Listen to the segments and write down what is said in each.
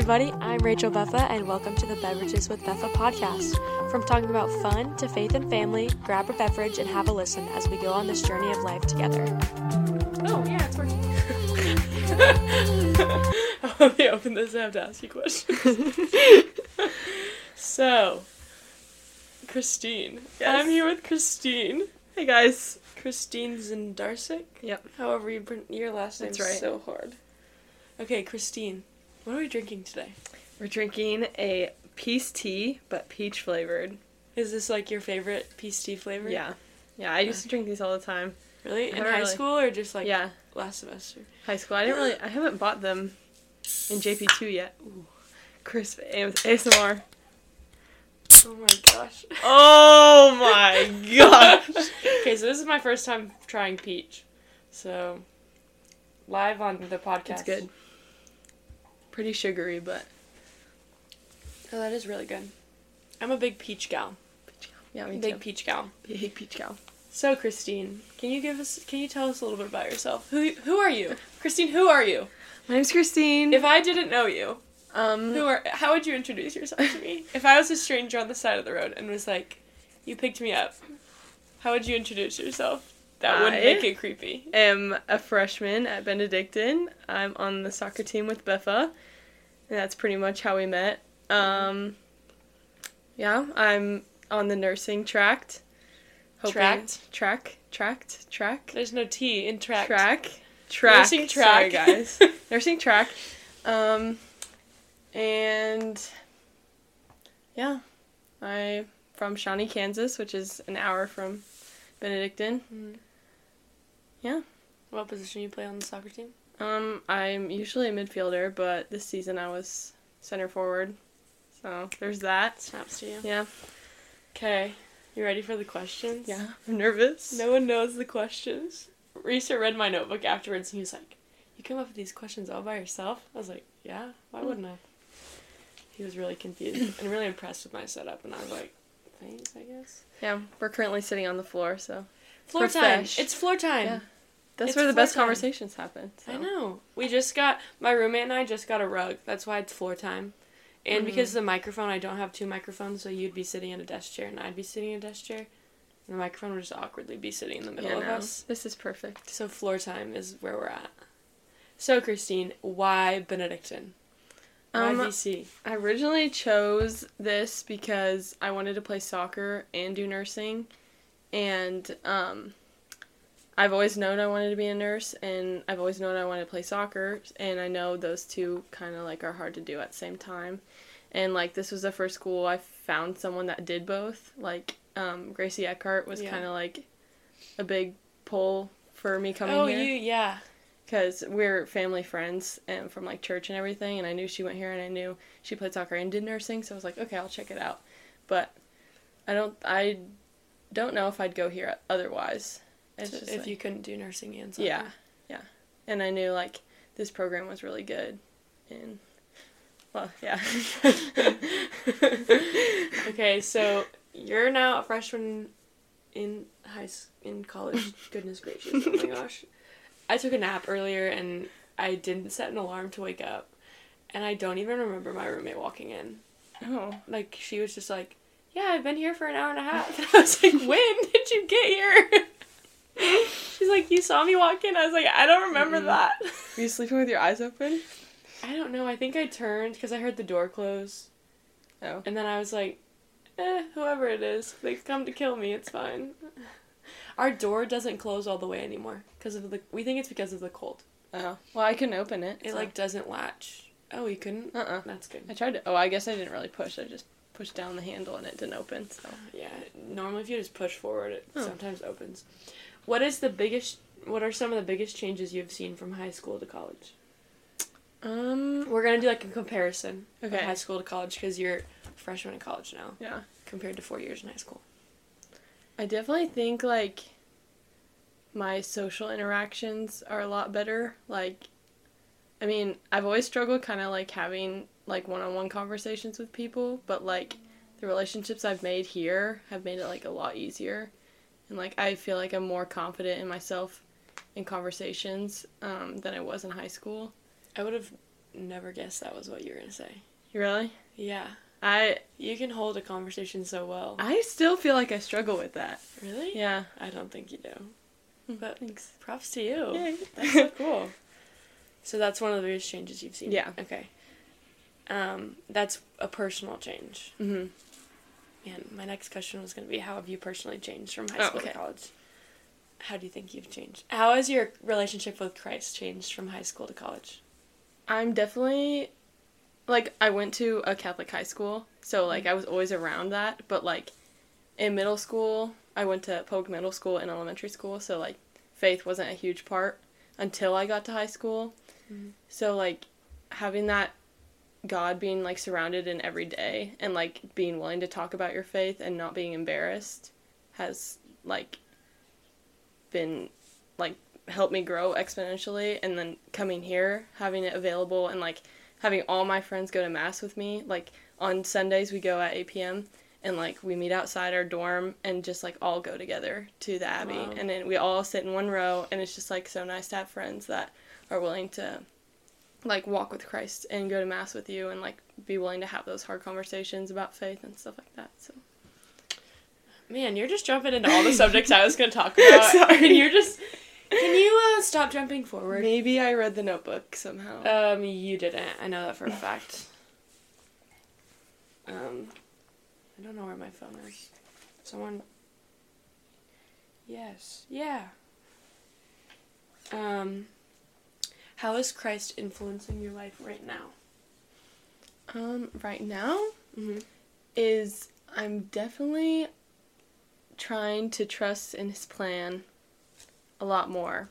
everybody. I'm Rachel Beffa, and welcome to the Beverages with Beffa podcast. From talking about fun to faith and family, grab a beverage and have a listen as we go on this journey of life together. Oh, yeah, it's working. Let me open this. I have to ask you questions. so, Christine. Yes. I'm here with Christine. Hey guys. Christine Zindarsic. Yep. However, you pron- your last name's That's right. so hard. Okay, Christine. What are we drinking today? We're drinking a peace tea, but peach flavored. Is this like your favorite peace tea flavor? Yeah. Yeah, I used to drink these all the time. Really? In high really- school or just like yeah, last semester? high school. I didn't really. I haven't bought them in JP2 yet. Ooh, crisp ASMR. Oh my gosh. Oh my gosh. okay, so this is my first time trying peach. So, live on the podcast. It's good. Pretty sugary, but Oh, that is really good. I'm a big peach gal. Peach gal. Yeah, me big too. peach gal. Big peach gal. So, Christine, can you give us? Can you tell us a little bit about yourself? Who Who are you, Christine? Who are you? My name's Christine. If I didn't know you, um, who are? How would you introduce yourself to me? If I was a stranger on the side of the road and was like, you picked me up, how would you introduce yourself? That wouldn't make it creepy. I am a freshman at Benedictine. I'm on the soccer team with Beffa, that's pretty much how we met. Um, yeah, I'm on the nursing tract. Tract? Track. Tract. Track. There's no T in track. Track. Track. Nursing Sorry, track. guys. nursing track. Um, and yeah, I'm from Shawnee, Kansas, which is an hour from Benedictine. Mm. Yeah. What position you play on the soccer team? Um, I'm usually a midfielder, but this season I was center forward. So there's that. Snaps to you. Yeah. Okay, you ready for the questions? Yeah. I'm nervous. No one knows the questions. Risa read my notebook afterwards and he was like, You came up with these questions all by yourself? I was like, Yeah, why wouldn't I? He was really confused and really impressed with my setup, and I was like, Thanks, I guess. Yeah, we're currently sitting on the floor, so Floor time! It's floor time! Yeah. That's It's where the best time. conversations happen. So. I know. We just got, my roommate and I just got a rug. That's why it's floor time. And Mhm. because of the microphone, I don't have two microphones, so you'd be sitting in a desk chair and I'd be sitting in a desk chair. And the microphone would just awkwardly be sitting in the middle Yeah, of no, us. This is perfect. So floor time is where we're at. So Christine, why Benedictine? Why Um, VC? I originally chose this because I wanted to play soccer and do nursing, and um, I've always known I wanted to be a nurse, and I've always known I wanted to play soccer, and I know those two kind of like are hard to do at the same time, and like this was the first school I found someone that did both. Like um, Gracie Eckhart was Yeah. kind of like a big pull for me coming Oh, here you yeah. because we're family friends and from like church and everything and i knew she went here and i knew she played soccer and did nursing so i was like okay i'll check it out but i don't i don't know if i'd go here otherwise it's just if like- you couldn't do nursing and soccer. yeah yeah and i knew like this program was really good and well yeah okay, so you're now a freshman in high in college. Goodness gracious! Oh my gosh, I took a nap earlier and I didn't set an alarm to wake up, and I don't even remember my roommate walking in. oh Like she was just like, "Yeah, I've been here for an hour and a half." And I was like, "When did you get here?" She's like, "You saw me walk in." I was like, "I don't remember Mm-mm. that." were you sleeping with your eyes open I don't know. I think I turned because I heard the door close. oh And then I was like, eh, whoever it is, they've come to kill me. It's fine. Our door doesn't close all the way anymore because of the. We think it's because of the cold. oh well i couldn't open it It so- like doesn't latch. Oh, you couldn't. uh-uh That's good. i tried to oh i guess i didn't really push i just pushed down the handle and it didn't open so Yeah. Normally, if you just push forward, it Oh. sometimes opens. What is the biggest? What are some of the biggest changes you've seen from high school to college? um We're gonna do like a comparison Okay. of high school to college because you're a freshman in college now yeah compared to four years in high school. I definitely think like my social interactions are a lot better. Like I mean, I've always struggled kind of like having like one-on-one conversations with people, but like the relationships I've made here have made it like a lot easier. And like I feel like I'm more confident in myself in conversations um, than I was in high school. I would have never guessed that was what you were gonna say. Really? Yeah, I you can hold a conversation so well. I still feel like I struggle with that. Really? Yeah. I don't think you do. But thanks. Props to you. Yay. That's so cool. So that's one of the biggest changes you've seen. Yeah. Okay. Um, that's a personal change. Mhm. Man, my next question was going to be how have you personally changed from high Oh, school okay. to college? How do you think you've changed? How has your relationship with Christ changed from high school to college? I'm definitely like I went to a Catholic high school, so like I was always around that, but like in middle school, I went to public middle school and elementary school, so like faith wasn't a huge part until I got to high school. Mhm. So like having that God being like surrounded in every day and like being willing to talk about your faith and not being embarrassed has like been like helped me grow exponentially and then coming here having it available and like having all my friends go to mass with me like on sundays we go at 8 p.m and like we meet outside our dorm and just like all go together to the abbey Wow. and then we all sit in one row and it's just like so nice to have friends that are willing to like walk with christ and go to mass with you and like be willing to have those hard conversations about faith and stuff like that so Man, you're just jumping into all the subjects I was going to talk about. Sorry. And you're just. Can you uh, stop jumping forward? maybe i read the notebook somehow Um, you didn't. I know that for a fact. Um, I don't know where my phone is. Someone. Yes. Yeah. Um, how is Christ influencing your life right now? um right now Mm-hmm. is I'm definitely trying to trust in his plan a lot more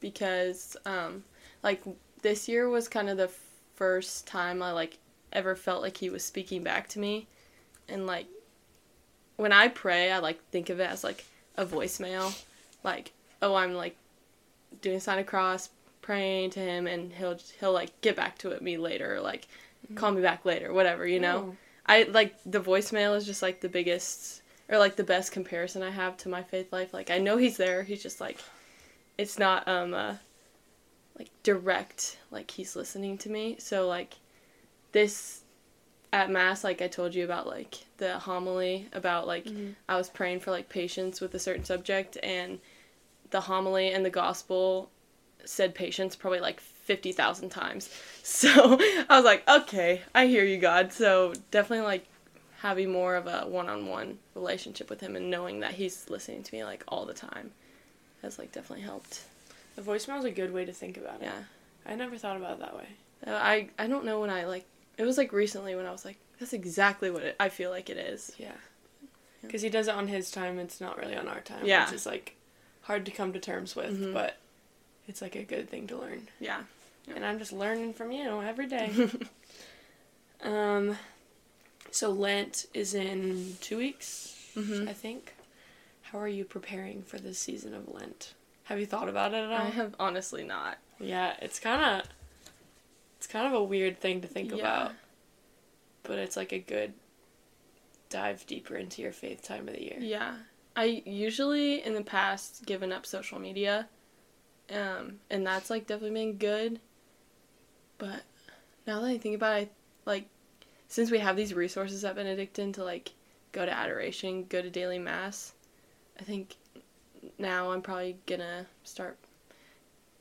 because um like this year was kind of the first time I like ever felt like he was speaking back to me and like when I pray I like think of it as like a voicemail like oh I'm like doing a sign of cross praying to him and he'll he'll like get back to it me later like call me back later whatever you know Oh. I like the voicemail is just like the biggest or like the best comparison I have to my faith life. Like I know he's there. He's just like it's not um uh, like direct like he's listening to me. So like this at mass like I told you about like the homily about like Mhm. I was praying for like patience with a certain subject and the homily and the gospel said patience probably like 50,000 times. So I was like, okay, I hear you, God. So definitely like having more of a one on one relationship with Him and knowing that He's listening to me like all the time has like definitely helped. The voicemail is a good way to think about it. Yeah. I never thought about it that way. Uh, I, I don't know when I like, it was like recently when I was like, that's exactly what it, I feel like it is. Yeah. Yeah. Because he does it on his time, it's not really on our time. Yeah. Which is like hard to come to terms with, Mhm. but it's like a good thing to learn. Yeah. And I'm just learning from you every day. um, so Lent is in two weeks, Mhm. I think. How are you preparing for this season of Lent? Have you thought about it at all? I have honestly not. Yeah, it's kind of it's kind of a weird thing to think Yeah. about, but it's like a good dive deeper into your faith time of the year. Yeah. I usually in the past given up social media. Um, and that's like definitely been good. But now that I think about it, like since we have these resources at Benedictine to like go to adoration, go to daily mass, I think now I'm probably gonna start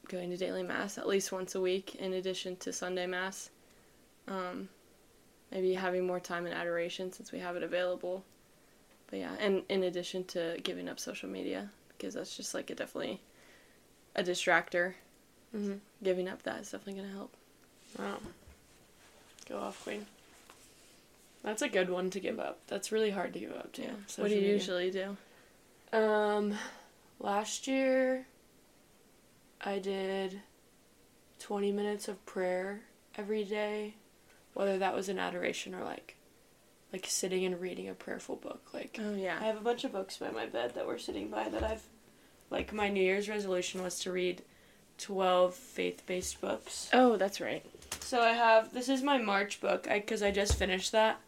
going to daily mass at least once a week in addition to Sunday mass. Um, maybe having more time in adoration since we have it available. But yeah, and in addition to giving up social media, because that's just like a definitely a distractor. Mm-hmm. Giving up that is definitely gonna help. Wow. Go off, Queen. That's a good one to give up. That's really hard to give up too. Yeah. what do you media. usually do? Um, last year, I did 20 minutes of prayer every day, whether that was in adoration or like, like sitting and reading a prayerful book. Like, Oh yeah. I have a bunch of books by my bed that we're sitting by that I've, like, my New Year's resolution was to read 12 faith-based books. oh, that's right. So I have this is my March book I because I just finished that.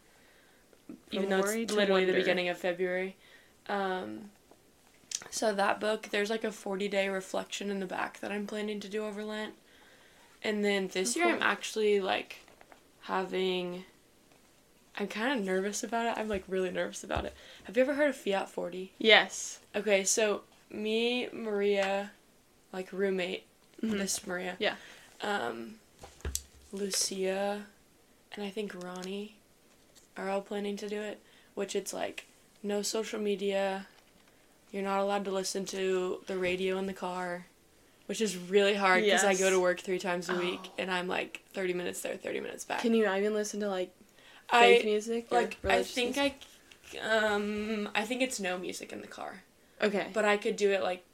Even though it's literally the beginning of February. Um so that book there's like a 40 day reflection in the back that I'm planning to do over Lent. And then this year I'm actually like having I'm kind of nervous about it. I'm like really nervous about it. Have you ever heard of Fiat 40? Yes. Okay, so me, Maria, like roommate, Mhm. this Maria. Yeah. Um, Lucia, and I think Ronnie are all planning to do it, which it's like no social media. You're not allowed to listen to the radio in the car, which is really hard because I go to work three times a week Oh. and I'm like 30 minutes there, 30 minutes back. Can you not even listen to like faith I music? like I think music? I um I think it's no music in the car. Okay. But I could do it like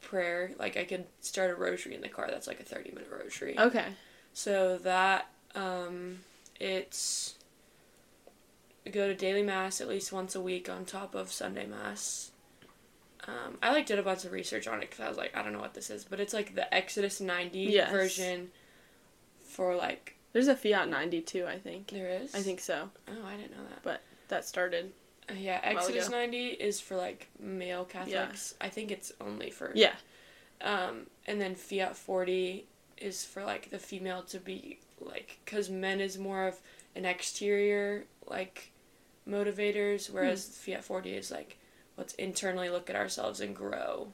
prayer. Like I could start a rosary in the car. That's like a thirty minute rosary. Okay. So that um, it's go to daily mass at least once a week on top of Sunday mass. Um, I like did a bunch of research on it because I was like, I don't know what this is, but it's like the Exodus ninety Yes. version for like There's a Fiat 92, I think. there is. I think so. Oh, I didn't know that. But that started. Uh, yeah, Exodus ninety is for like male Catholics. I think it's only for Yeah. Um, and then Fiat 40 is for like the female to be like, because men is more of an exterior like motivators, whereas Fiat 40 is like, let's internally look at ourselves and grow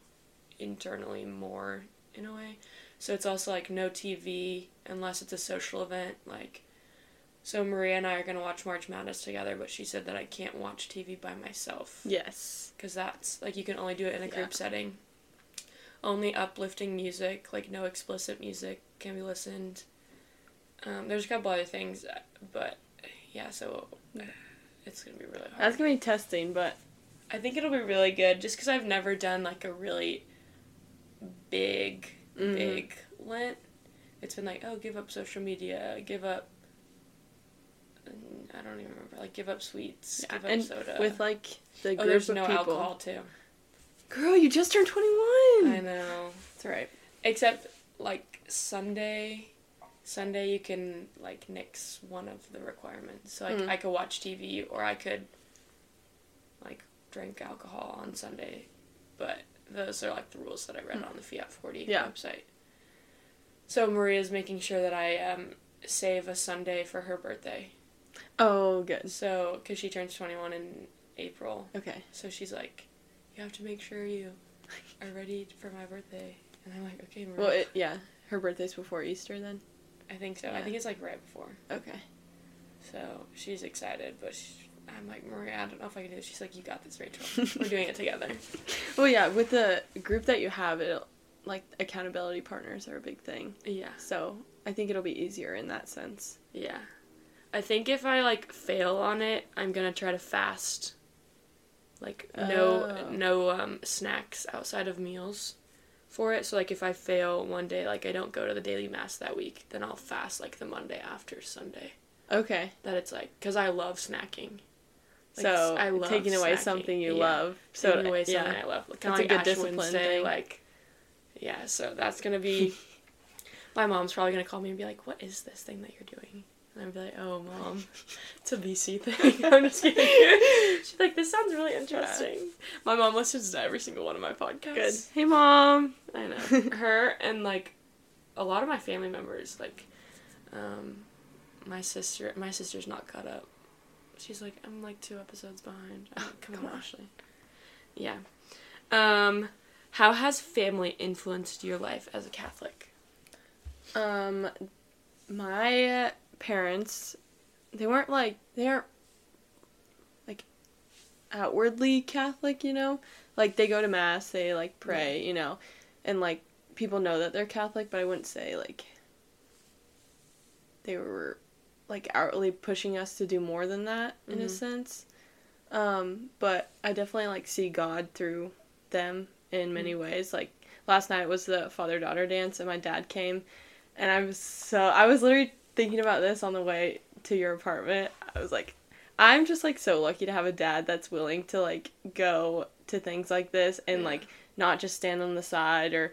internally more in a way. So it's also like no TV unless it's a social event. Like, so Maria and I are gonna watch March Madness together, but she said that I can't watch TV by myself Yes. because that's like you can only do it in a Yeah. group setting. Only uplifting music, like no explicit music, can be listened. Um, there's a couple other things, uh, but yeah, so uh, it's gonna be really hard. That's gonna be testing, but I think it'll be really good, just because I've never done like a really big, Mhm. big Lent. It's been like, oh, give up social media, give up. Mm, I don't even remember. Like, give up sweets, Yeah, give up and soda. with like the oh, group there's of no people. alcohol too. Girl, you just turned 21. I know. That's right. Except like Sunday, Sunday you can like nix one of the requirements. So like Mm. I could watch TV or I could like drink alcohol on Sunday, but those are like the rules that I read on the Fiat Forty Yeah. website. So Maria's making sure that I um save a Sunday for her birthday. Oh, good. So because she turns twenty one in April, Okay. so she's like, you have to make sure you are ready for my birthday. And I'm like, okay, Maria. Well, it, yeah. Her birthday's before Easter then. I think so. I think it's like right before. Okay. So she's excited, but she, I'm like, Maria, I don't know if I can do this. She's like, you got this, Rachel. We're doing it together. Well, yeah, with the group that you have, it like accountability partners are a big thing. Yeah. So I think it'll be easier in that sense. Yeah. I think if I like fail on it, I'm gonna try to fast. Like no Oh. no um snacks outside of meals for it. So like if I fail one day, like I don't go to the daily mass that week, then I'll fast like the Monday after Sunday. Okay. That it's like because I love snacking. Like, so I love taking away snacking. something you Yeah. love. So taking away something. I love. That's of a good Ash discipline Wednesday, thing. like yeah. So that's gonna be. my mom's probably gonna call me and be like, "What is this thing that you're doing?" And I'd be like, "Oh, mom, it's a BC thing." I'm just kidding. She's like, "This sounds really interesting." My mom listens to every single one of my podcasts. Good. Hey, mom. I know her and like a lot of my family members, like um, my sister. My sister's not caught up. She's like, I'm like two episodes behind. Like, come, Come on, on. Ashley. Yeah. Um, how has family influenced your life as a Catholic? Um, my parents, they weren't like they aren't like outwardly Catholic, you know. Like they go to mass, they like pray, you know, and like people know that they're Catholic, but I wouldn't say like they were like outwardly pushing us to do more than that in a Mhm. sense. Um, but I definitely like see God through them in many ways. Like last night was the father daughter dance, and my dad came, and I was so I was literally thinking about this on the way to your apartment. I was like, I'm just like so lucky to have a dad that's willing to like go to things like this and Yeah. like not just stand on the side or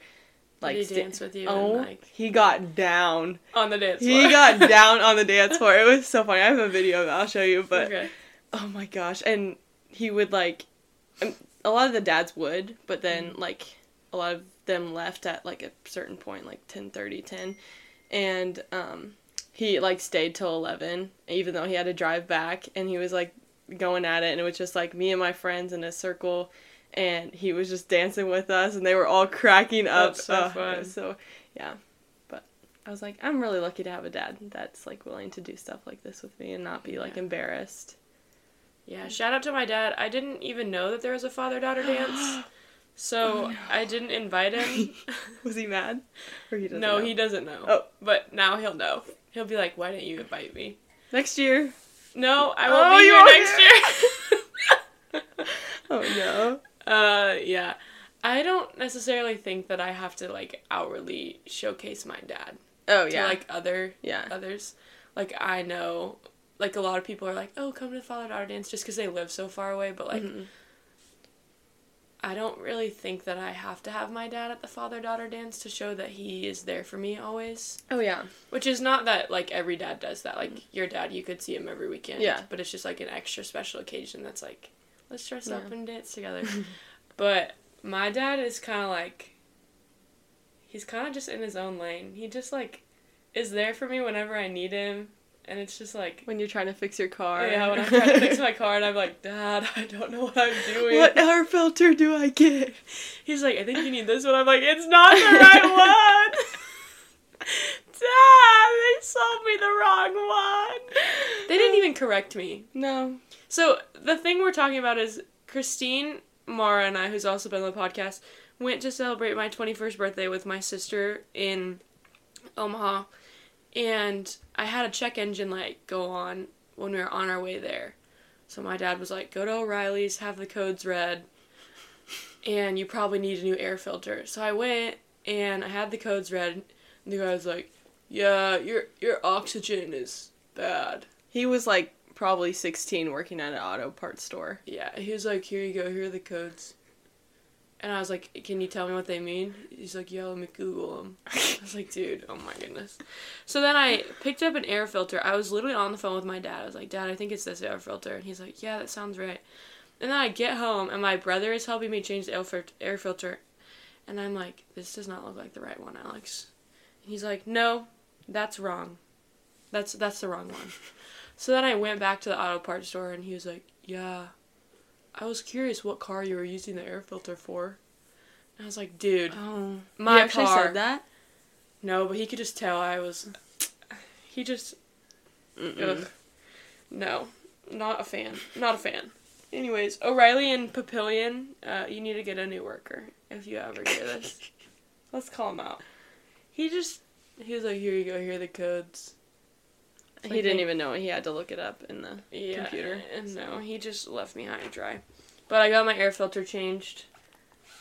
like Did he sta- dance with you? Oh, and, like he got down. on the dance He got down on the dance floor. It was so funny. I have a video of it. I'll show you. But okay. oh my gosh, and he would like, um, a lot of the dads would, but then Mm-hmm. like a lot of them left at like a certain point, like 10, 30, 10, and um, he like stayed till eleven, even though he had to drive back, and he was like going at it, and it was just like me and my friends in a circle, and he was just dancing with us, and they were all cracking up. That's so it fun. So yeah, but I was like, I'm really lucky to have a dad that's like willing to do stuff like this with me and not be like Yeah. embarrassed. Yeah, shout out to my dad. I didn't even know that there was a father daughter dance. So Oh, no. I didn't invite him. Was he mad? Or he doesn't no, know? he doesn't know. Oh. But now he'll know. He'll be like, why didn't you invite me? Next year. No, I Oh, won't be you here next year. Oh no. uh, yeah. I don't necessarily think that I have to like outwardly showcase my dad Oh to yeah. like other yeah. others. Like I know, like a lot of people are like, "Oh, come to the father daughter dance," just because they live so far away. But like, Mhm. I don't really think that I have to have my dad at the father daughter dance to show that he is there for me always. Oh yeah. Which is not that like every dad does that. Like your dad, you could see him every weekend. Yeah. But it's just like an extra special occasion that's like, let's dress up and dance together. but my dad is kind of like, he's kind of just in his own lane. He just like is there for me whenever I need him, and it's just like. When you're trying to fix your car. Yeah, when I'm trying to fix my car and I'm like, Dad, I don't know what I'm doing. What air filter do I get? He's like, I think you need this one. I'm like, it's not the right one. Dad, they sold me the wrong one. They didn't even correct me. No. So the thing we're talking about is Christine Mara and I, who's also been on the podcast, went to celebrate my 21st birthday with my sister in Omaha, and I had a check engine light go on when we were on our way there. So my dad was like, "Go to O'Reilly's, have the codes read, and you probably need a new air filter." So I went and I had the codes read. And the guy was like, "Yeah, your your oxygen is bad." He was like probably 16 working at an auto parts store. Yeah, he was like, "Here you go. Here are the codes." And I was like, "Can you tell me what they mean?" He's like, "Yeah, let me Google them." I was like, "Dude, oh my goodness." So then I picked up an air filter. I was literally on the phone with my dad. I was like, "Dad, I think it's this air filter." And he's like, "Yeah, that sounds right." And then I get home and my brother is helping me change the air filter, and I'm like, "This does not look like the right one, Alex." And he's like, "No, that's wrong. That's that's the wrong one." So then I went back to the auto parts store and he was like, "Yeah, I was curious what car you were using the air filter for." And I was like, "Dude, Oh. my actually car." said that? No, but he could just tell I was. He just ugh. No, not a fan. Not a fan. Anyways, O'Reilly and Papillion, uh, you need to get a new worker if you ever hear this. Let's call him out. He just he was like, "Here you go. Here are the codes." He didn't they- even know he had to look it up in the yeah, computer. And no, he just left me high and dry. But I got my air filter changed,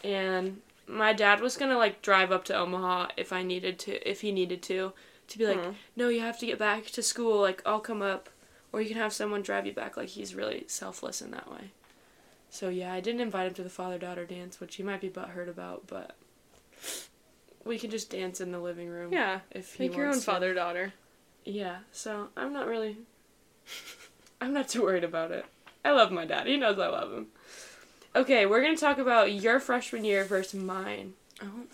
and my dad was gonna like drive up to Omaha if I needed to, if he needed to, to be like, Hmm. no, you have to get back to school. Like I'll come up, or you can have someone drive you back. Like he's really selfless in that way. So yeah, I didn't invite him to the father daughter dance, which he might be butthurt about, but we can just dance in the living room. Yeah. if he Make your own father daughter. Yeah, so I'm not really. I'm not too worried about it. I love my dad. He knows I love him. Okay, we're gonna talk about your freshman year versus mine. Oh.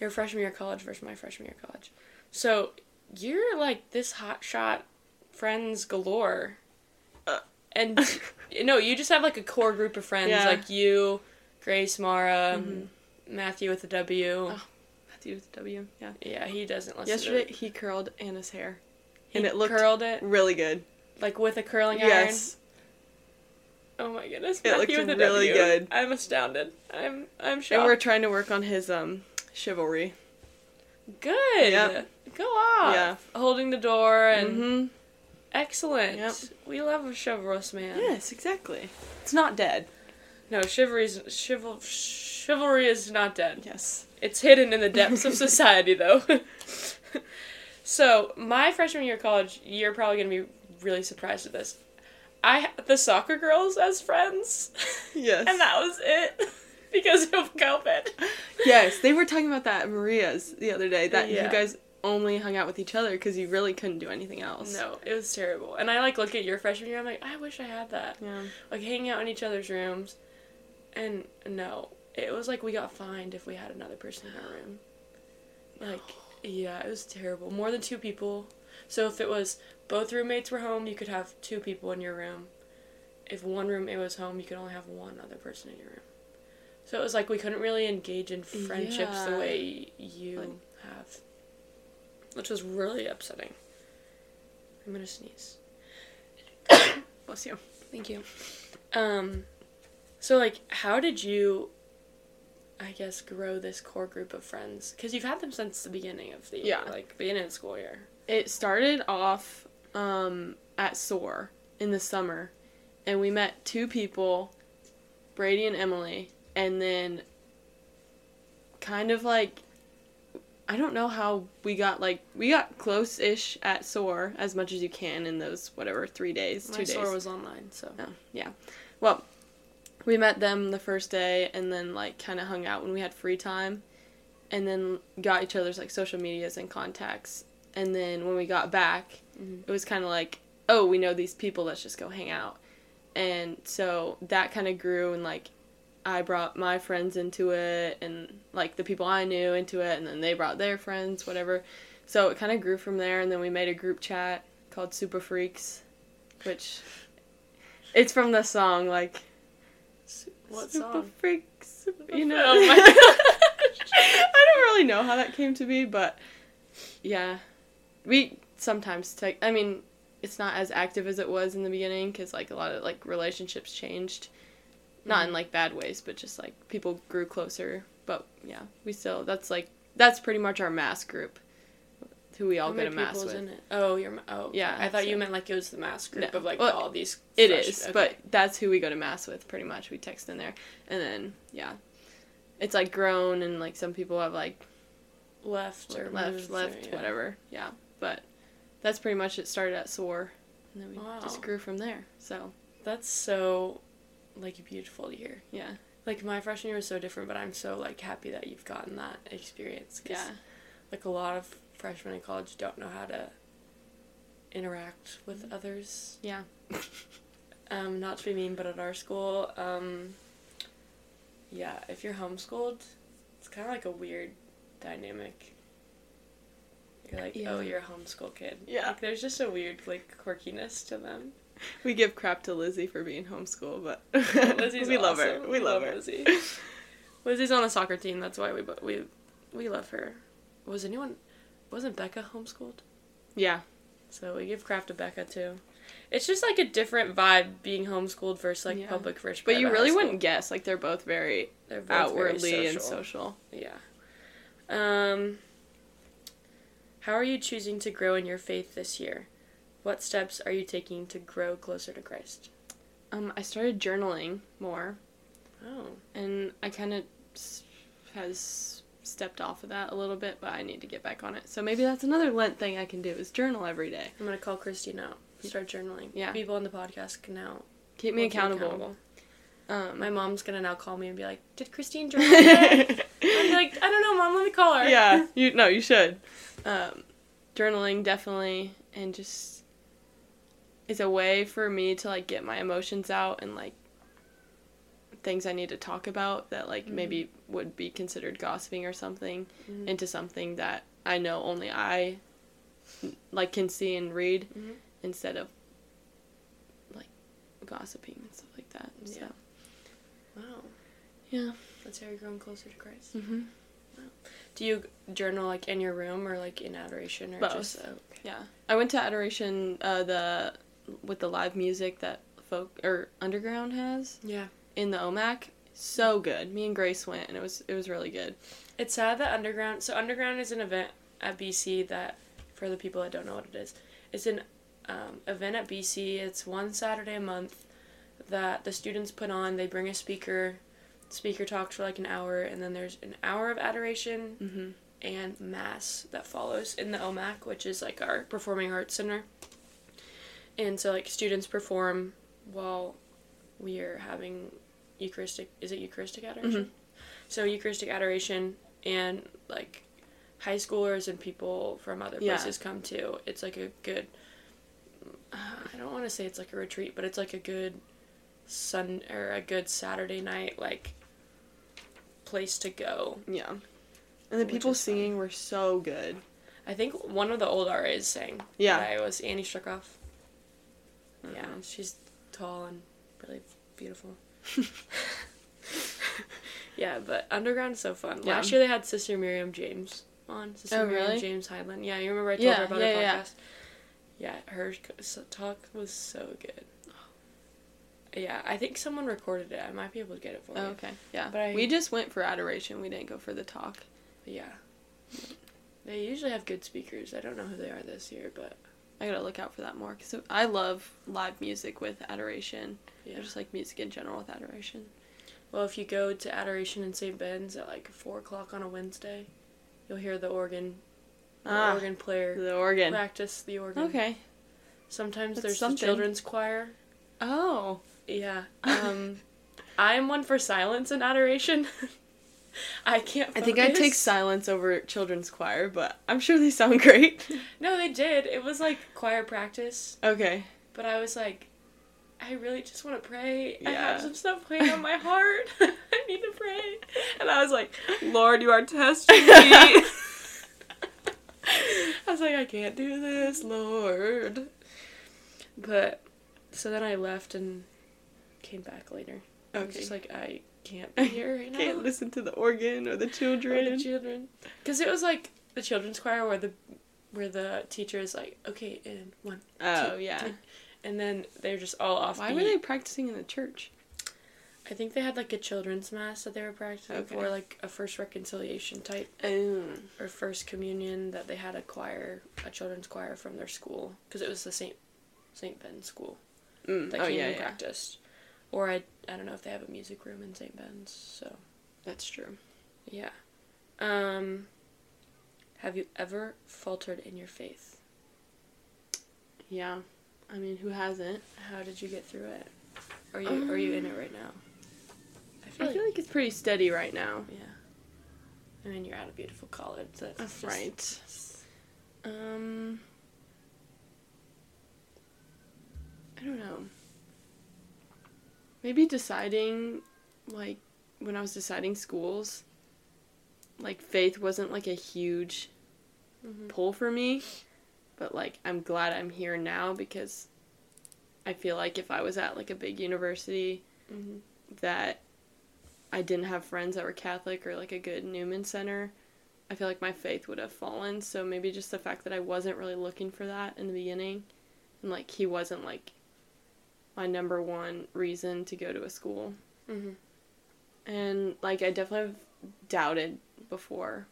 Your freshman year of college versus my freshman year of college. So you're like this hot shot friends galore. Uh. And no, you just have like a core group of friends Yeah. like you, Grace, Mara, Mhm. Matthew with a W. Oh. Matthew with the W. Yeah. Yeah, he doesn't listen. Yesterday he curled Anna's hair. He and it looked curled it Really good. like with a curling iron. Yes. Oh my goodness. It Matthew looked really W. good. I'm astounded. I'm I'm And we're trying to work on his um chivalry. good. Yep. Go off. Yeah. Holding the door and Mm-hmm. excellent. Yep. We love a chivalrous man. Yes, exactly. It's not dead. No, chivalry's chival chivalry is not dead. Yes. It's hidden in the depths of society though. so, my freshman year of college, you're probably going to be really surprised at this. I had the soccer girls as friends. Yes. and that was it because of COVID. yes, they were talking about that at Maria's the other day. That Yeah. you guys only hung out with each other because you really couldn't do anything else. No, it was terrible. And I like look at your freshman year. I'm like, I wish I had that. Yeah. Like hanging out in each other's rooms, and no, it was like we got fined if we had another person in our room. Like Yeah, it was terrible. More than two people. So if it was both roommates were home, you could have two people in your room. If one roommate was home, you could only have one other person in your room. So it was like we couldn't really engage in friendships the way you Like- have. Which was really upsetting. I'm gonna sneeze. Bless you. Thank you. Um, so like, how did you, I guess, grow this core group of friends? Because you've had them since the beginning of the Yeah. like beginning of the school year. It started off um, at SOAR in the summer, and we met two people, Brady and Emily, and then kind of like I don't know how we got like we got close ish at SOAR as much as you can in those whatever three days, My two days. SOAR was online, so Oh, yeah. Well, we met them the first day and then like kind of hung out when we had free time and then got each other's like social medias and contacts. And then when we got back, Mhm. it was kind of like, oh, we know these people, let's just go hang out. And so that kind of grew and like I brought my friends into it and like the people I knew into it and then they brought their friends, whatever. So it kind of grew from there and then we made a group chat called Super Freaks, which it's from the song like what Super song? Freaks, you know. Oh my I don't really know how that came to be, but yeah, we sometimes take. I mean, it's not as active as it was in the beginning because like a lot of like relationships changed, not in Mhm. like bad ways, but just like people grew closer. But yeah, we still that's like that's pretty much our mass group, who we all go to mass with. Oh, you're oh Yeah, I thought you meant like it was the mass group No. of like Well, all these. It fresh- is, okay. but that's who we go to mass with pretty much. We text in there, and then yeah, it's like grown, and like some people have like left or left, left, or, yeah. whatever. Yeah, but that's pretty much it. Started at SOAR, and then we Wow. just grew from there. So That's so like beautiful to hear. yeah, Like my freshman year was so different, but I'm so like happy that you've gotten that experience. 'cause, yeah, Like a lot of freshmen in college don't know how to interact with others. yeah. Um, not to be mean, but at our school, um, yeah, if you're homeschooled, it's kind of like a weird dynamic. You're like, Yeah. oh, you're a homeschool kid. Yeah. Like, there's just a weird like quirkiness to them. We give crap to Lizzie for being homeschooled, but Lizzie's we love her. awesome. We love her. Lizzie. Lizzie's on the soccer team. That's why we we we love her. Was anyone? Wasn't Becca homeschooled? Yeah, So we give crap to Becca too. It's just like a different vibe being homeschooled versus like Yeah. public versus. but you really wouldn't guess. Like they're both very They're both very outwardly and social. social. Yeah. Um. How are you choosing to grow in your faith this year? What steps are you taking to grow closer to Christ? Um, I started journaling more. Oh. and I kind of has stepped off of that a little bit, but I need to get back on it. So maybe that's another Lent thing I can do is journal every day. I'm gonna call Christy now. Start journaling. Yeah. People on the podcast can now Keep me you accountable. Um, My mom's gonna now call me and be like, "Did Christine journal today?" I'll be like, "I don't know, mom. Let me call her." yeah, you no, you should. Um, journaling definitely, and just is a way for me to like get my emotions out and like things I need to talk about that like Mhm. maybe would be considered gossiping or something Mhm. into something that I know only I like can see and read Mhm. instead of like gossiping and stuff like that. So Yeah. Wow. yeah. That's how you're growing closer to Christ. Mm-hmm. Do you journal like in your room or like in adoration or Both. just? Oh, okay. Yeah, I went to adoration uh, the with the live music that folk or underground has Yeah. In the OMAC. So good. Me and Grace went, and it was it was really good. It's sad that Underground. So Underground is an event at BC that, for the people that don't know what it is, it's an um, event at BC. It's one Saturday a month that the students put on. They bring a speaker. Speaker talks for like an hour, and then there's an hour of adoration Mm-hmm. and mass that follows in the OMAC, which is like our performing arts center. And so like students perform while we are having Eucharistic is it Eucharistic adoration? Mhm. So Eucharistic adoration and like high schoolers and people from other Yeah. places come too. It's like a good I don't want to say it's like a retreat, but it's like a good sun or a good Saturday night like place to go Yeah. And the people is fun. singing were so good. I think one of the old RAs sang. Yeah. I was Annie Struckoff. Yeah, Mhm. she's tall and really beautiful. yeah, but Underground's so fun. Yeah. Last year they had Sister Miriam James on. Sister Oh, Miriam really? James Heidland. Yeah, you remember I told Yeah, her about yeah, her yeah. podcast? Yeah, her talk was so good. Yeah, I think someone recorded it. I might be able to get it for Oh, you. okay. Yeah. But I- we just went for adoration. We didn't go for the talk. Yeah. They usually have good speakers. I don't know who they are this year, but I gotta look out for that more because I love live music with adoration. yeah. I just like music in general with adoration. Well, if you go to Adoration in St. Ben's at like four o'clock on a Wednesday, you'll hear the organ, the Ah, organ player The organ. practice the organ. Okay. Sometimes That's there's something. the children's choir. Oh. Yeah. Um, I'm one for silence in adoration. I can't. I think I'd take silence over children's choir, but I'm sure they sound great. No, they did. It was like choir practice, okay. but I was like, I really just want to pray. I have some stuff playing on my heart. I need to pray. And I was like, Lord, you are testing me. I was like, I can't do this, Lord. But so then I left and came back later. I was Okay. just like, I can't be here right now. Can't listen to the organ or the children. Or the children. Because it was like the children's choir where the where the teacher is like, okay, and one, oh two, yeah. three. and then they're just all off. Why were they practicing in the church? I think they had like a children's mass that they were practicing Okay. for, like a first reconciliation type Oh. or first communion. That they had a choir, a children's choir from their school, because it was the Saint Saint Ben school Mm. that Oh came yeah, and yeah. practiced. Or I I don't know if they have a music room in Saint Ben's. So That's true. yeah. Um. Have you ever faltered in your faith? Yeah. I mean, who hasn't? How did you get through it? Are you are you in it right now? I I feel like, feel like it's pretty steady right now. yeah. I mean, you're at a beautiful college. That's That's just- right. Um, I don't know. Maybe deciding, like, when I was deciding schools, like, faith wasn't, like, a huge Mhm. pull for me. But, like, I'm glad I'm here now because I feel like if I was at, like, a big university Mhm. that I didn't have friends that were Catholic or, like, a good Newman Center, I feel like my faith would have fallen. So maybe just the fact that I wasn't really looking for that in the beginning, and like he wasn't like my number one reason to go to a school. Mhm. And like I definitely have doubted before.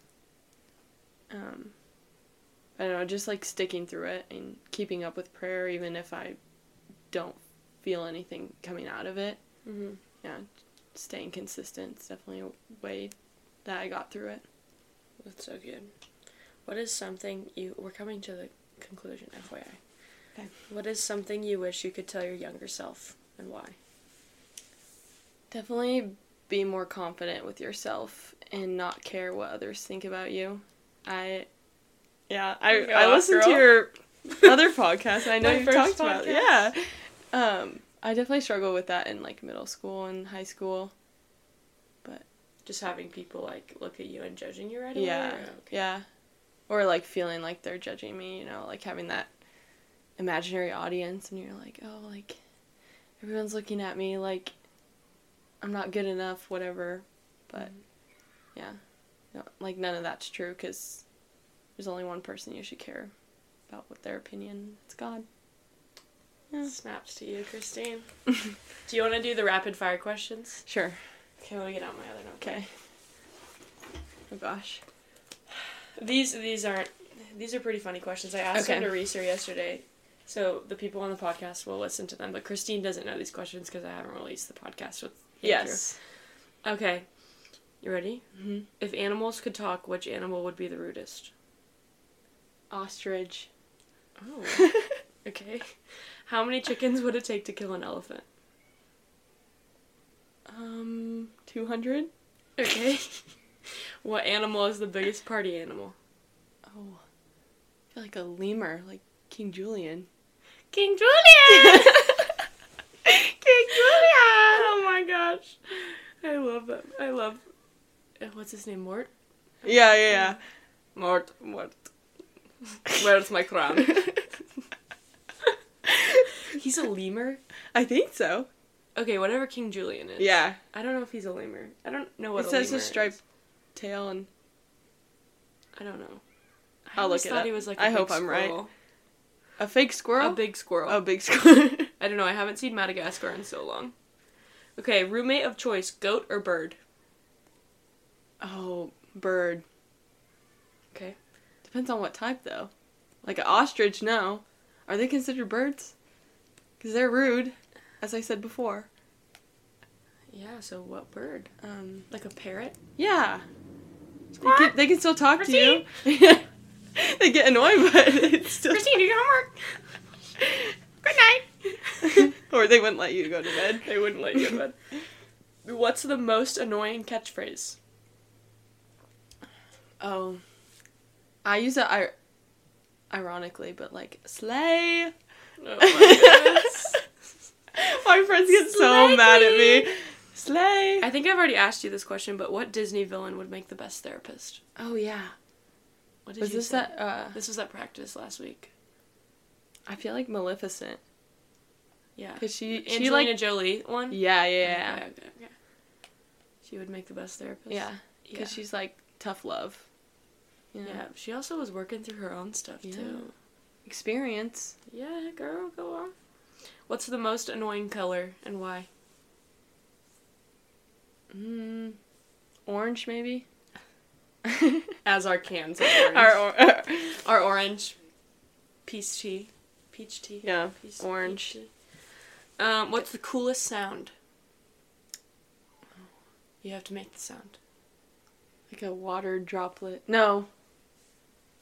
Um, I don't know, just like sticking through it and keeping up with prayer, even if I don't feel anything coming out of it. Mhm. Yeah, staying consistent is definitely a way that I got through it. That's so good. What is something you? We're coming to the conclusion, FYI. Okay. What is something you wish you could tell your younger self, and why? Definitely be more confident with yourself and not care what others think about you. I, yeah, I Go I listened to your other podcast. And I know you talked about it. podcast. Yeah. Um, I definitely struggle with that in like middle school and high school. But just having people like look at you and judging you right away. Yeah, okay. yeah, or like feeling like they're judging me. You know, like having that imaginary audience, and you're like, oh, like everyone's looking at me, like I'm not good enough, whatever. But yeah, no, like none of that's true because there's only one person you should care about what their opinion. It's God. Yeah. Snaps to you, Christine. do you want to do the rapid fire questions? Sure. Okay, let me get out my other note. Okay. Oh gosh. These these aren't these are pretty funny questions. I asked Okay. to Reeser yesterday, so the people on the podcast will listen to them. But Christine doesn't know these questions because I haven't released the podcast with. Andrew. Yes. Okay. You ready? hmm If animals could talk, which animal would be the rudest? Ostrich. Oh. okay. How many chickens would it take to kill an elephant? Um, two hundred. Okay. what animal is the biggest party animal? Oh, I feel like a lemur, like King Julien. King Julien. King Julien. Oh my gosh. I love that. I love. uh, What's his name? Mort. Yeah, yeah, yeah. Mort, Mort. Where's my crown? He's a lemur? I think so. Okay, whatever King Julien is. Yeah. I don't know if he's a lemur. I don't know what It a says a striped tail and I don't know. I I'll look it thought up. he was like a I hope I'm right. A fake squirrel. A big squirrel. A big squirrel. I don't know. I haven't seen Madagascar in so long. Okay, roommate of choice: goat or bird? oh, bird. Okay. Depends on what type though. Like an ostrich, no. Are they considered birds? Because they're rude, as I said before. Yeah. So what bird? Um, Like a parrot? yeah. They can, they can still talk to you. they get annoyed, but it's still. Christine, do your homework. Good night. or they wouldn't let you go to bed. They wouldn't let you go to bed. What's the most annoying catchphrase? Oh. I use it ir- ironically, but like, slay. Oh my goodness. My friends get so Slay mad at me. Slay. I think I've already asked you this question, but what Disney villain would make the best therapist? oh, yeah. What did Was you this say? that? Uh, This was at practice last week. I feel like Maleficent. Yeah. Because she, she Angelina like. Jolie one? Yeah, yeah, yeah. Okay, okay, okay. She would make the best therapist. Yeah. Yeah. Because she's like tough love. Know? yeah. She also was working through her own stuff Yeah. too. Experience. Yeah, girl, go on. What's the most annoying color and why? Mm, orange, maybe? As our cans are orange. Our, or- Our orange. Peach tea. Peach tea. yeah, Peach, orange. peach tea. Um, what's the coolest sound? You have to make the sound. Like a water droplet. No.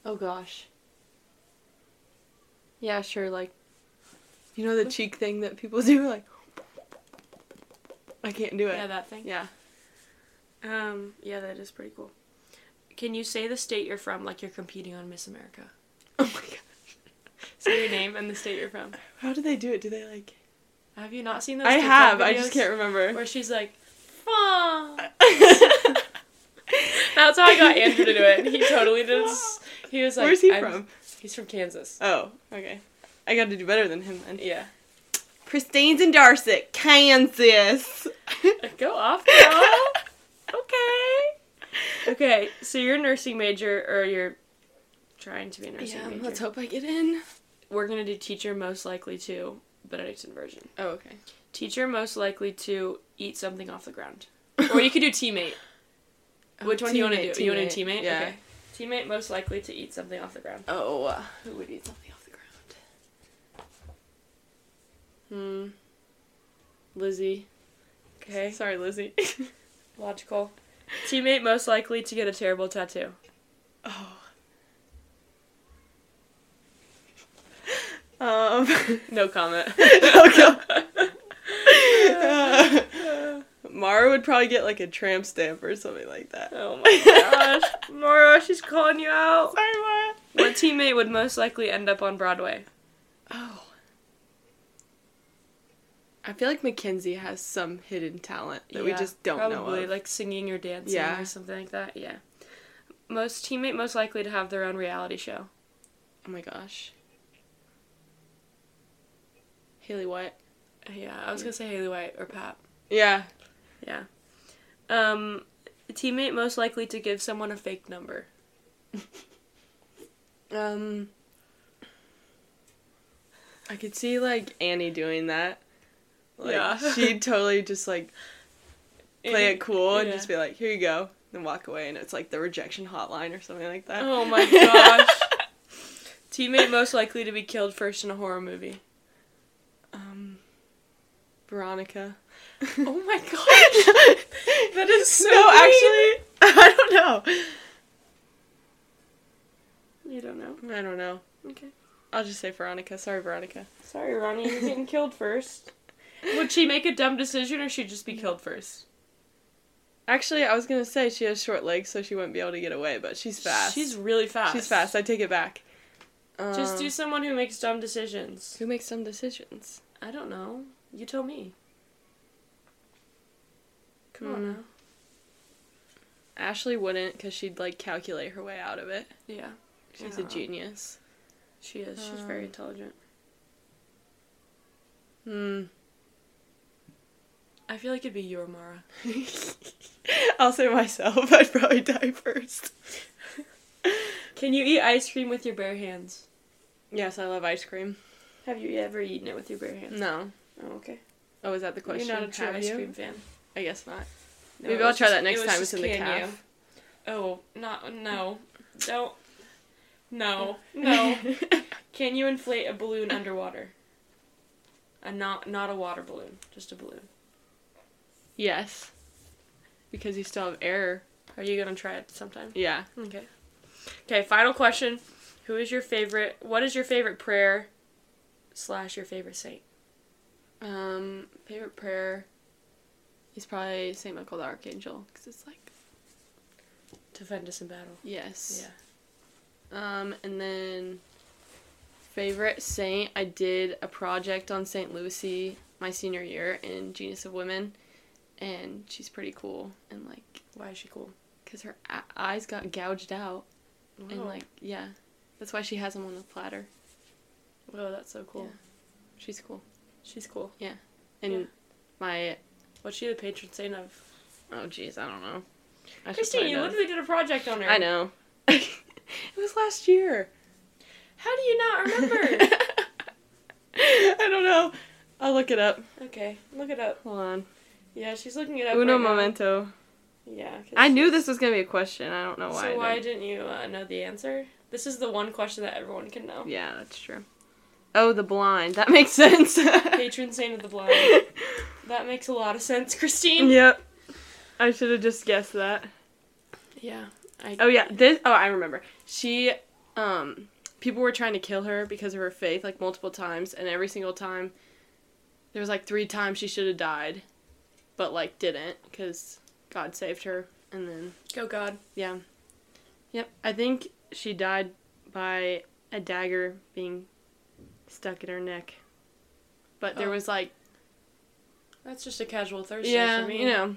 Oh gosh. Yeah, sure. Like, you know the cheek thing that people do. Like, I can't do it. Yeah, that thing. Yeah. Um, yeah, that is pretty cool. Can you say the state you're from like you're competing on Miss America? Oh my god. Say your name and the state you're from. How do they do it? Do they like? Have you not seen those? I TikTok have. I just can't remember. Where she's like. That's how I got Andrew to do it. He totally did. He was like, Where's he from? He's from Kansas. Oh, okay. I got to do better than him then. Yeah. Christine Zindarsic, Kansas. Go off, girl. Okay. So you're a nursing major, or you're trying to be a nursing major. Yeah, major. let's hope I get in. We're gonna do teacher most likely to Benedictine version. Oh, okay. Teacher most likely to eat something off the ground. Or you could do teammate. Which one do you want to do? You want to do teammate? Yeah. Okay. Teammate most likely to eat something off the ground. Oh, uh, who would eat something off the ground? Hmm. Lizzie. Okay. Sorry, Lizzie. Logical. Teammate most likely to get a terrible tattoo. oh. Um. No comment. okay. Mara would probably get like a tramp stamp or something like that. Oh my gosh. Mara, she's calling you out. Sorry, Mara. What teammate would most likely end up on Broadway? Oh. I feel like Mackenzie has some hidden talent that we just don't know probably, of. like singing or dancing Yeah. or something like that. Yeah. Most teammate most likely to have their own reality show. oh my gosh. Haley White. Yeah, I was gonna say Haley White or Pat. Yeah. Yeah. Um, teammate most likely to give someone a fake number. Um. I could see like Annie doing that. Like, Yeah. she'd totally just like play it cool and Yeah. just be like, "Here you go," and walk away, and it's like the rejection hotline or something like that. Oh my gosh. teammate most likely to be killed first in a horror movie. um, Veronica. Oh my gosh. That is so no, mean. actually, I don't know. You don't know. I don't know. Okay. I'll just say Veronica. Sorry, Veronica. Sorry, Ronnie, you're getting killed first. Would she make a dumb decision or she'd just be killed first? Actually, I was gonna say she has short legs, so she wouldn't be able to get away, but she's fast. She's really fast. she's fast. I take it back. Just Um, do someone who makes dumb decisions. Who makes some decisions? I don't know. You tell me. Come on Hmm. now. Ashley wouldn't because she'd like calculate her way out of it. Yeah. She's a genius. She is. She's very Um, intelligent. Hmm. I feel like it'd be you or Mara. I'll say myself. I'd probably die first. Can you eat ice cream with your bare hands? Yes, I love ice cream. Have you ever eaten it with your bare hands? No. Oh, okay. Oh, is that the question? You're not a true Have ice you? cream fan. I guess not. No, Maybe I'll try that next it time it's in the can you. Oh, not no. Don't. No, no. Can you inflate a balloon underwater? A not not a water balloon, just a balloon. Yes. Because you still have air. Are you gonna try it sometime? Yeah. Okay. Okay. Final question: Who is your favorite? What is your favorite prayer? Slash your favorite saint? Um, favorite prayer is probably Saint Michael the Archangel because it's like Defend us in battle. yes. Yeah. Um, and then favorite saint, I did a project on Saint Lucy my senior year in Genius of Women, and she's pretty cool. And like, Why is she cool? cause her a- eyes got gouged out, and like, yeah, that's why she has them on the platter. Whoa, that's so cool. Yeah. She's cool. She's cool. Yeah, and Yeah. my What's she the patron saint of? oh jeez, I don't know. I Christine, you literally did a project on her. I know. it was last year. How do you not remember? I don't know. I'll look it up. okay, look it up. Hold on. Yeah, she's looking it up. Uno right now. momento. Yeah. 'cause I knew this was gonna be a question. I don't know why. So why did. didn't you uh, know the answer? This is the one question that everyone can know. Yeah, that's true. Oh, the blind. That makes sense. Patron saint of the blind. That makes a lot of sense, Christine. yep. I should have just guessed that. Yeah. I, Oh yeah, this. Oh, I remember. She, um, people were trying to kill her because of her faith, like multiple times, and every single time, there was like three times she should have died, but like didn't because God saved her, and then Go God. yeah, yep. I think she died by a dagger being stuck in her neck, but there Oh. was like That's just a casual Thursday yeah, for me. you know,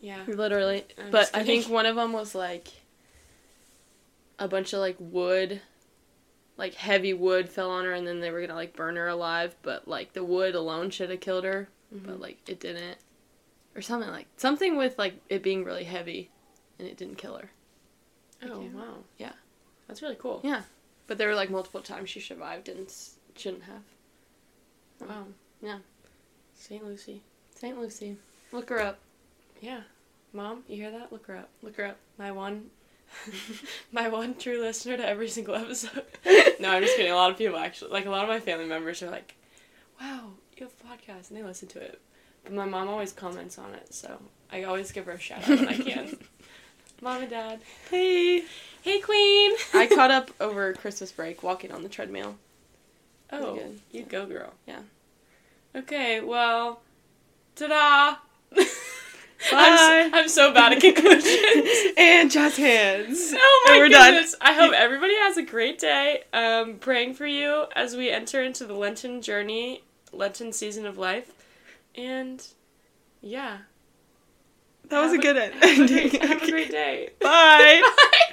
Yeah. literally. I'm but I think one of them was like a bunch of like wood, like heavy wood fell on her, and then they were gonna like burn her alive. But like the wood alone should have killed her, but Mhm. like it didn't, or something like something with like it being really heavy, and it didn't kill her. Oh wow. Yeah. That's really cool. Yeah. But there were like multiple times she survived and shouldn't have. Wow. Um, yeah. Saint Lucy. Saint Lucy, look her up. Yeah. Mom, you hear that? Look her up. Look her up. My one my one true listener to every single episode. no, I'm just kidding. A lot of people actually like a lot of my family members are like, Wow, you have a podcast and they listen to it. But my mom always comments on it, so I always give her a shout out when I can. mom and dad. Hey. Hey Queen I caught up over Christmas break walking on the treadmill. Oh, you go girl. Yeah. Okay, well ta-da! Bye. I'm, so, I'm so bad at conclusions. and jazz hands. Oh my we're done. goodness! I hope everybody has a great day. Um, praying for you as we enter into the Lenten journey, Lenten season of life, and yeah, That was Have a good have a ending. great- have a great day. Bye. Bye.